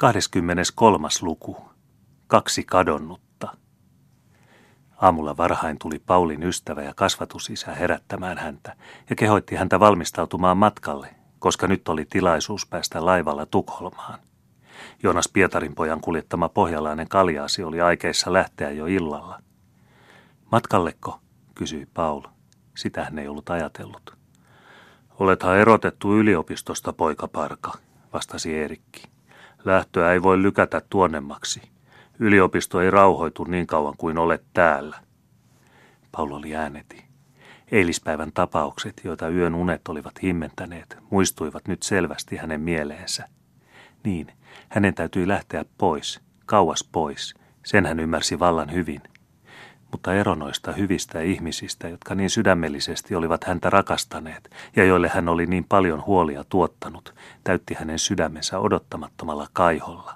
23. luku. Kaksi kadonnutta. Aamulla varhain tuli Paulin ystävä ja kasvatusisä herättämään häntä ja kehoitti häntä valmistautumaan matkalle, koska nyt oli tilaisuus päästä laivalla Tukholmaan. Jonas Pietarin pojan kuljettama pohjalainen kaljaasi oli aikeissa lähteä jo illalla. Matkalleko, kysyi Paul. Sitä hän ei ollut ajatellut. Olethan erotettu yliopistosta, poikaparka, vastasi Eerikki. Lähtöä ei voi lykätä tuonnemmaksi. Yliopisto ei rauhoitu niin kauan kuin olet täällä. Paul oli ääneti. Eilispäivän tapaukset, joita yön unet olivat himmentäneet, muistuivat nyt selvästi hänen mieleensä. Niin, hänen täytyi lähteä pois, kauas pois. Sen hän ymmärsi vallan hyvin – mutta ero noista hyvistä ihmisistä, jotka niin sydämellisesti olivat häntä rakastaneet ja joille hän oli niin paljon huolia tuottanut, täytti hänen sydämensä odottamattomalla kaiholla.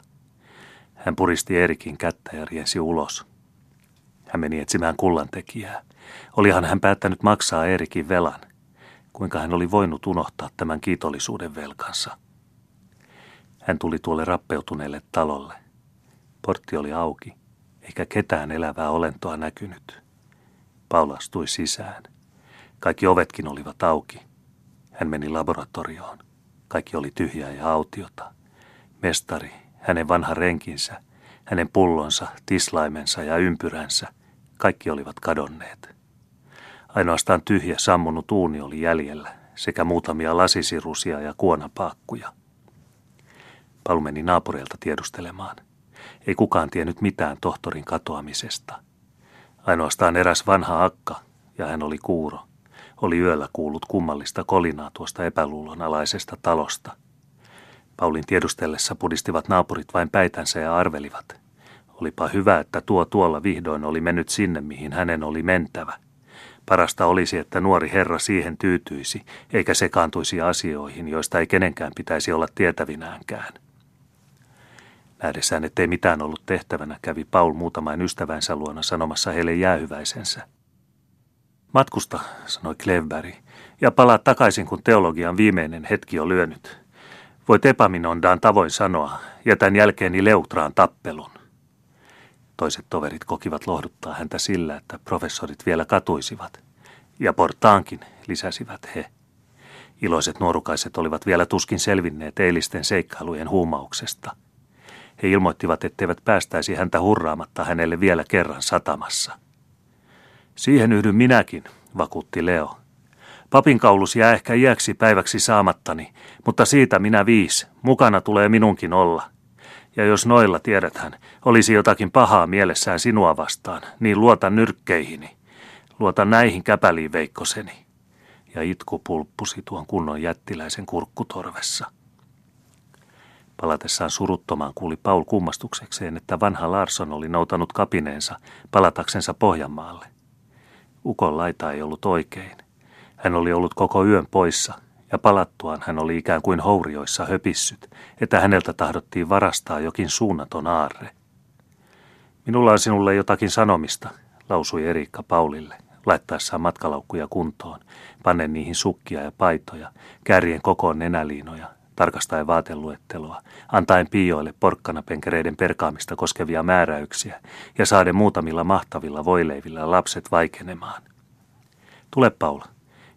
Hän puristi Erikin kättä ja riensi ulos. Hän meni etsimään kullantekijää. Olihan hän päättänyt maksaa Erikin velan. Kuinka hän oli voinut unohtaa tämän kiitollisuuden velkansa. Hän tuli tuolle rappeutuneelle talolle. Portti oli auki eikä ketään elävää olentoa näkynyt. Paula astui sisään. Kaikki ovetkin olivat auki. Hän meni laboratorioon. Kaikki oli tyhjää ja autiota. Mestari, hänen vanha renkinsä, hänen pullonsa, tislaimensa ja ympyränsä, kaikki olivat kadonneet. Ainoastaan tyhjä sammunut uuni oli jäljellä, sekä muutamia lasisirusia ja kuonapaakkuja. Palu meni naapureilta tiedustelemaan – ei kukaan tiennyt mitään tohtorin katoamisesta. Ainoastaan eräs vanha akka, ja hän oli kuuro, oli yöllä kuullut kummallista kolinaa tuosta epäluulon alaisesta talosta. Paulin tiedustellessa pudistivat naapurit vain päitänsä ja arvelivat. Olipa hyvä, että tuo tuolla vihdoin oli mennyt sinne, mihin hänen oli mentävä. Parasta olisi, että nuori herra siihen tyytyisi, eikä sekaantuisi asioihin, joista ei kenenkään pitäisi olla tietävinäänkään. Nähdessään, ettei mitään ollut tehtävänä, kävi Paul muutamain ystävänsä luona sanomassa heille jäähyväisensä. Matkusta, sanoi Klevberg, ja palaa takaisin, kun teologian viimeinen hetki on lyönyt. Voit Epaminondaan tavoin sanoa, jätän jälkeeni Leutraan tappelun. Toiset toverit kokivat lohduttaa häntä sillä, että professorit vielä katuisivat. Ja portaankin, lisäsivät he. Iloiset nuorukaiset olivat vielä tuskin selvinneet eilisten seikkailujen huumauksesta – he ilmoittivat, etteivät päästäisi häntä hurraamatta hänelle vielä kerran satamassa. Siihen yhdyn minäkin, vakuutti Leo. Papinkaulus jää ehkä iäksi päiväksi saamattani, mutta siitä minä viis. Mukana tulee minunkin olla. Ja jos noilla tiedäthän, olisi jotakin pahaa mielessään sinua vastaan, niin luota nyrkkeihini. Luota näihin käpäliin veikkoseni. Ja itku pulppusi tuon kunnon jättiläisen kurkkutorvessa. Palatessaan suruttomaan kuuli Paul kummastuksekseen, että vanha Larson oli noutanut kapineensa palataksensa Pohjanmaalle. Ukon laita ei ollut oikein. Hän oli ollut koko yön poissa, ja palattuaan hän oli ikään kuin hourioissa höpissyt, että häneltä tahdottiin varastaa jokin suunnaton aarre. Minulla on sinulle jotakin sanomista, lausui Eriikka Paulille, laittaessaan matkalaukkuja kuntoon, pannen niihin sukkia ja paitoja, kärjen kokoon nenäliinoja tarkastaen vaateluetteloa, antaen piioille porkkanapenkereiden perkaamista koskevia määräyksiä ja saaden muutamilla mahtavilla voileivillä lapset vaikenemaan. Tule Paula,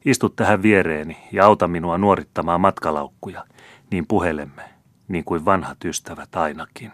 istu tähän viereeni ja auta minua nuorittamaan matkalaukkuja, niin puhelemme, niin kuin vanhat ystävät ainakin.